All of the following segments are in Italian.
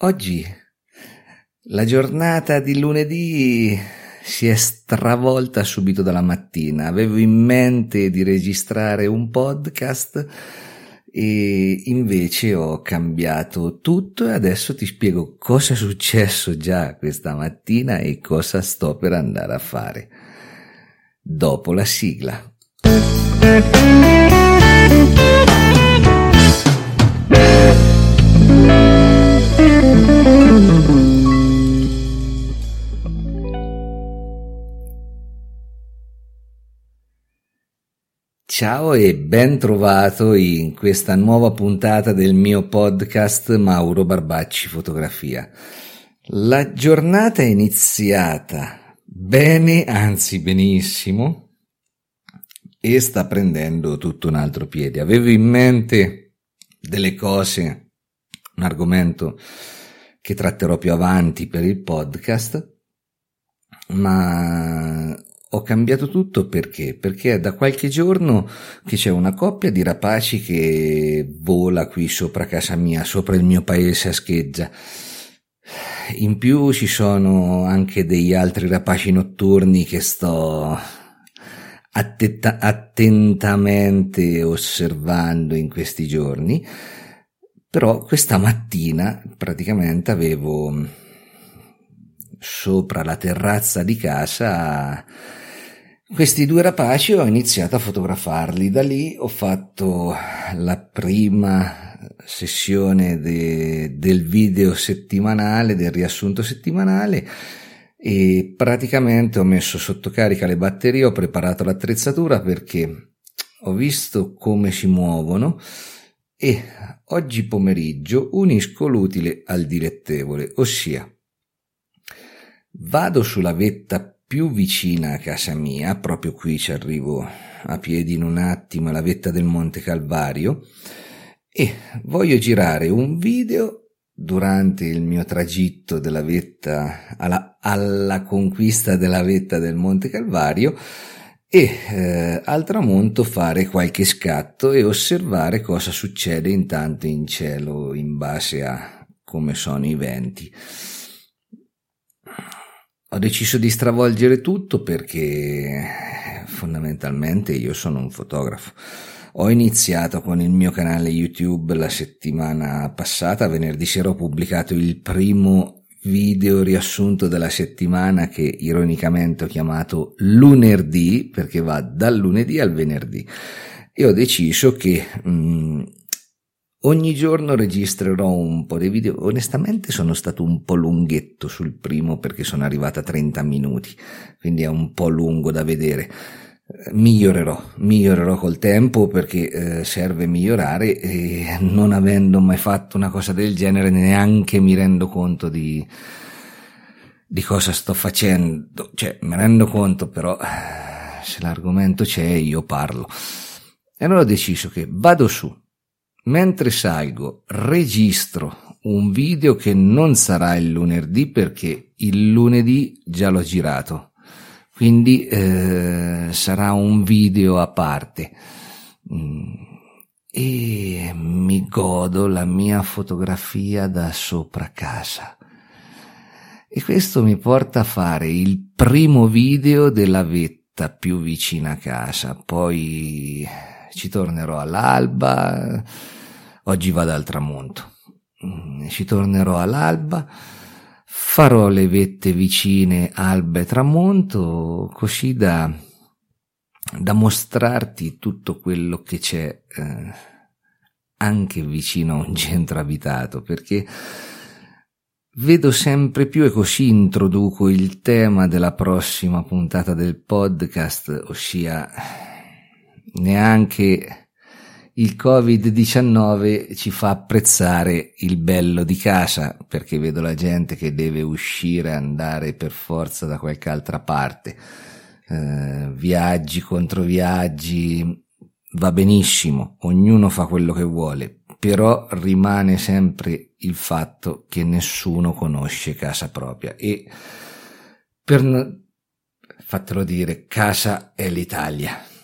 Oggi la giornata di lunedì si è stravolta subito dalla mattina. Avevo in mente di registrare un podcast e invece ho cambiato tutto e adesso ti spiego cosa è successo già questa mattina e cosa sto per andare a fare. Dopo la sigla. Ciao e ben trovato in questa nuova puntata del mio podcast Mauro Barbacci Fotografia. La giornata è iniziata bene, anzi benissimo, e sta prendendo tutto un altro piede. Avevo in mente delle cose, un argomento che tratterò più avanti per il podcast, ma ho cambiato tutto perché? Perché è da qualche giorno che c'è una coppia di rapaci che vola qui sopra casa mia, sopra il mio paese a scheggia. In più ci sono anche degli altri rapaci notturni che sto attenta- attentamente osservando in questi giorni. Però questa mattina praticamente avevo sopra la terrazza di casa questi due rapaci ho iniziato a fotografarli. Da lì ho fatto la prima sessione de, del video settimanale, del riassunto settimanale e praticamente ho messo sotto carica le batterie, ho preparato l'attrezzatura perché ho visto come si muovono e oggi pomeriggio unisco l'utile al dilettevole, ossia vado sulla vetta più vicina a casa mia, proprio qui ci arrivo a piedi in un attimo alla vetta del Monte Calvario e voglio girare un video durante il mio tragitto della vetta alla, alla conquista della vetta del Monte Calvario e eh, al tramonto fare qualche scatto e osservare cosa succede intanto in cielo in base a come sono i venti. Ho deciso di stravolgere tutto perché fondamentalmente io sono un fotografo. Ho iniziato con il mio canale YouTube la settimana passata, venerdì sera ho pubblicato il primo video riassunto della settimana che ironicamente ho chiamato lunedì perché va dal lunedì al venerdì e ho deciso che mh, mm, Ogni giorno registrerò un po' di video. Onestamente sono stato un po' lunghetto sul primo perché sono arrivato a 30 minuti, quindi è un po' lungo da vedere. Migliorerò, migliorerò col tempo perché eh, serve migliorare e non avendo mai fatto una cosa del genere neanche mi rendo conto di, di cosa sto facendo. Cioè, mi rendo conto però se l'argomento c'è io parlo. E allora ho deciso che vado su, Mentre salgo, registro un video che non sarà il lunedì perché il lunedì già l'ho girato. Quindi eh, sarà un video a parte. Mm, e mi godo la mia fotografia da sopra casa. E questo mi porta a fare il primo video della vetta più vicina a casa. Poi ci tornerò all'alba Oggi vado al tramonto. Mm, ci tornerò all'alba, farò le vette vicine alba e tramonto, così da, da mostrarti tutto quello che c'è eh, anche vicino a un centro abitato, perché vedo sempre più e così introduco il tema della prossima puntata del podcast, ossia neanche il Covid-19 ci fa apprezzare il bello di casa, perché vedo la gente che deve uscire, andare per forza da qualche altra parte. Eh, viaggi contro viaggi, va benissimo, ognuno fa quello che vuole, però rimane sempre il fatto che nessuno conosce casa propria e per fatelo dire, casa è l'Italia.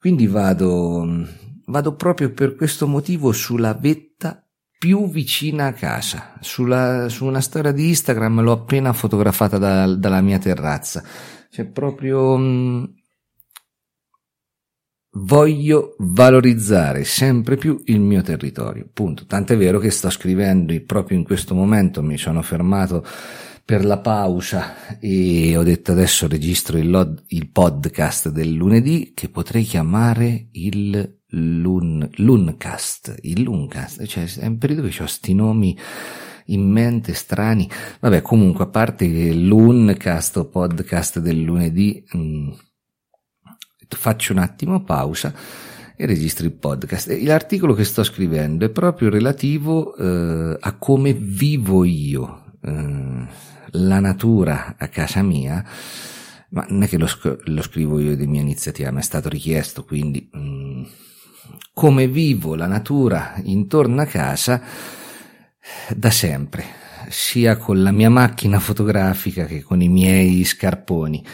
Quindi vado, vado proprio per questo motivo sulla vetta più vicina a casa. Sulla, su una storia di Instagram l'ho appena fotografata da, dalla mia terrazza. C'è proprio... Mm, voglio valorizzare sempre più il mio territorio. Punto. Tant'è vero che sto scrivendo proprio in questo momento, mi sono fermato per la pausa e ho detto adesso registro il, lod, il podcast del lunedì che potrei chiamare il Lun, Luncast, il Luncast, cioè è un periodo che ho sti nomi in mente strani. Vabbè, comunque, a parte che Luncast o podcast del lunedì, mh, mm, faccio un attimo pausa e registro il podcast. L'articolo che sto scrivendo è proprio relativo eh, a come vivo io eh, la natura a casa mia, ma non è che lo, lo, scrivo io di mia iniziativa, ma è stato richiesto, quindi mm, come vivo la natura intorno a casa da sempre, sia con la mia macchina fotografica che con i miei scarponi.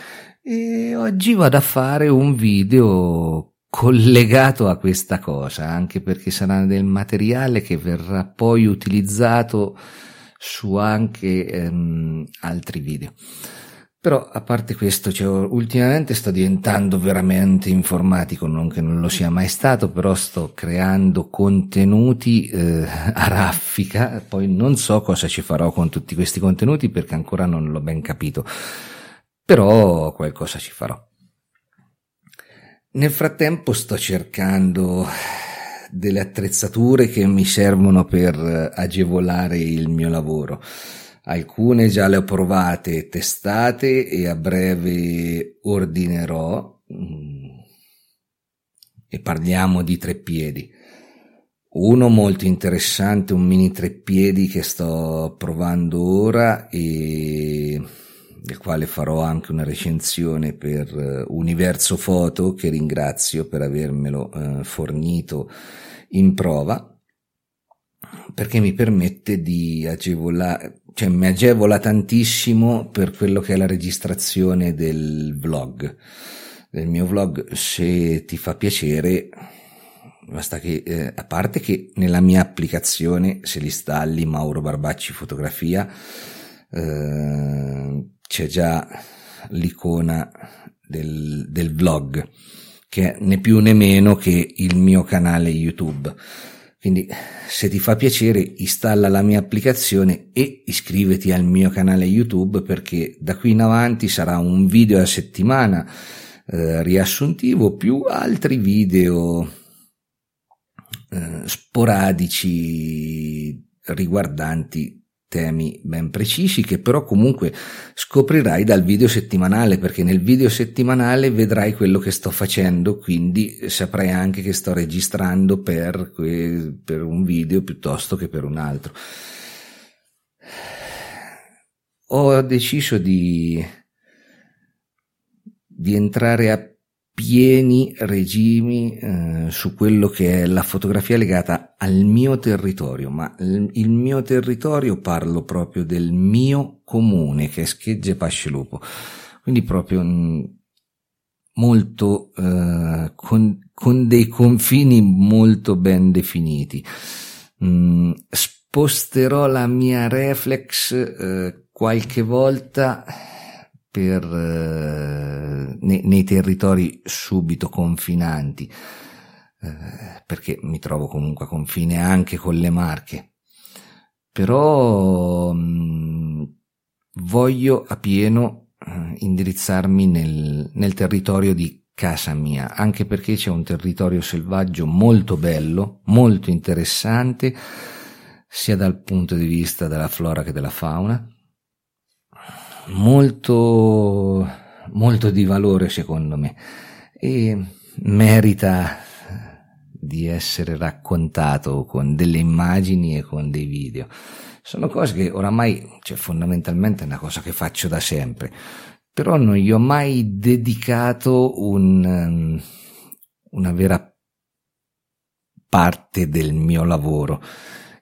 E oggi vado a fare un video collegato a questa cosa, anche perché sarà del materiale che verrà poi utilizzato su anche ehm, altri video. Però a parte questo, cioè, ultimamente sto diventando veramente informatico, non che non lo sia mai stato, però sto creando contenuti eh, a raffica, poi non so cosa ci farò con tutti questi contenuti perché ancora non l'ho ben capito, però qualcosa ci farò. Nel frattempo sto cercando delle attrezzature che mi servono per agevolare il mio lavoro Alcune già le ho provate testate e a breve ordinerò. Mm, e parliamo di tre piedi. Uno molto interessante, un mini tre piedi che sto provando ora e del quale farò anche una recensione per eh, Universo Foto che ringrazio per avermelo eh, fornito in prova perché mi permette di agevolare, cioè mi agevola tantissimo per quello che è la registrazione del vlog, del mio vlog, se ti fa piacere, basta che, eh, a parte che nella mia applicazione, se li installi Mauro Barbacci Fotografia, eh, c'è già l'icona del, del vlog, che è né più né meno che il mio canale YouTube. Quindi se ti fa piacere installa la mia applicazione e iscriviti al mio canale YouTube perché da qui in avanti sarà un video a settimana eh, riassuntivo più altri video eh, sporadici riguardanti temi ben precisi che però comunque scoprirai dal video settimanale perché nel video settimanale vedrai quello che sto facendo quindi saprai anche che sto registrando per, per un video piuttosto che per un altro. Ho deciso di di entrare a pieni regimi eh, su quello che è la fotografia legata al mio territorio, ma il, mio territorio parlo proprio del mio comune che è Schegge Pascelupo, quindi proprio mm, molto eh, con, con, dei confini molto ben definiti. Mm, sposterò la mia reflex eh, qualche volta per, eh, nei, nei, territori subito confinanti, eh, perché mi trovo comunque a confine anche con le Marche. Però mh, mm, voglio a pieno eh, indirizzarmi nel, nel territorio di casa mia, anche perché c'è un territorio selvaggio molto bello, molto interessante, sia dal punto di vista della flora che della fauna, molto, molto di valore secondo me e merita di essere raccontato con delle immagini e con dei video. Sono cose che oramai, cioè fondamentalmente è una cosa che faccio da sempre, però non gli ho mai dedicato un, una vera parte del mio lavoro.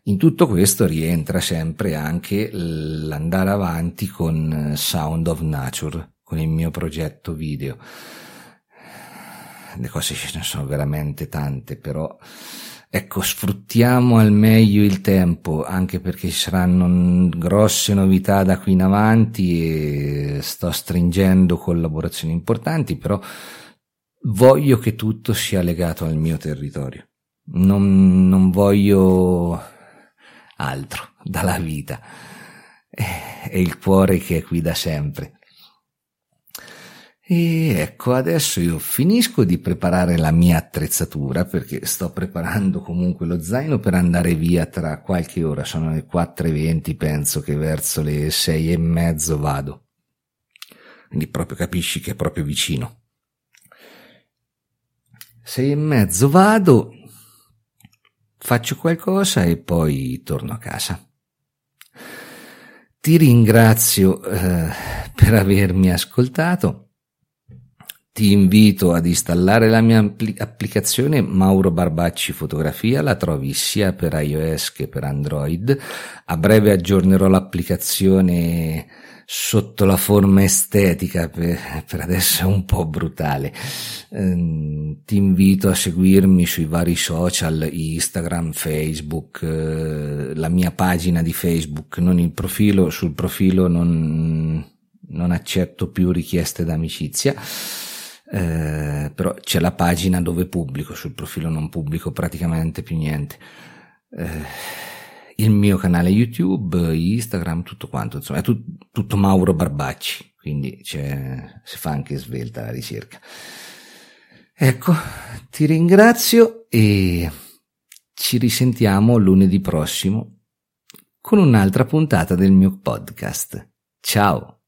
In tutto questo rientra sempre anche l'andare avanti con eh, Sound of Nature, con il mio progetto video. Le cose ce ne sono veramente tante, però Ecco, sfruttiamo al meglio il tempo, anche perché ci saranno grosse novità da qui in avanti e sto stringendo collaborazioni importanti, però voglio che tutto sia legato al mio territorio. Non, non voglio altro dalla vita. È il cuore che è qui da sempre. E ecco, adesso io finisco di preparare la mia attrezzatura perché sto preparando comunque lo zaino per andare via tra qualche ora, sono le 4.20, penso che verso le 6 e mezzo vado. Quindi proprio capisci che è proprio vicino. 6 e mezzo vado, faccio qualcosa e poi torno a casa. Ti ringrazio eh, per avermi ascoltato ti invito ad installare la mia applicazione Mauro Barbacci Fotografia, la trovi sia per iOS che per Android. A breve aggiornerò l'applicazione sotto la forma estetica, per, per adesso è un po' brutale. Eh, ti invito a seguirmi sui vari social, Instagram, Facebook, eh, la mia pagina di Facebook, non il profilo, sul profilo non, non accetto più richieste d'amicizia eh, però c'è la pagina dove pubblico, sul profilo non pubblico praticamente più niente. Eh, il mio canale YouTube, Instagram, tutto quanto, insomma, è tut, tutto Mauro Barbacci, quindi si fa anche svelta la ricerca. Ecco, ti ringrazio e ci risentiamo lunedì prossimo con un'altra puntata del mio podcast. Ciao!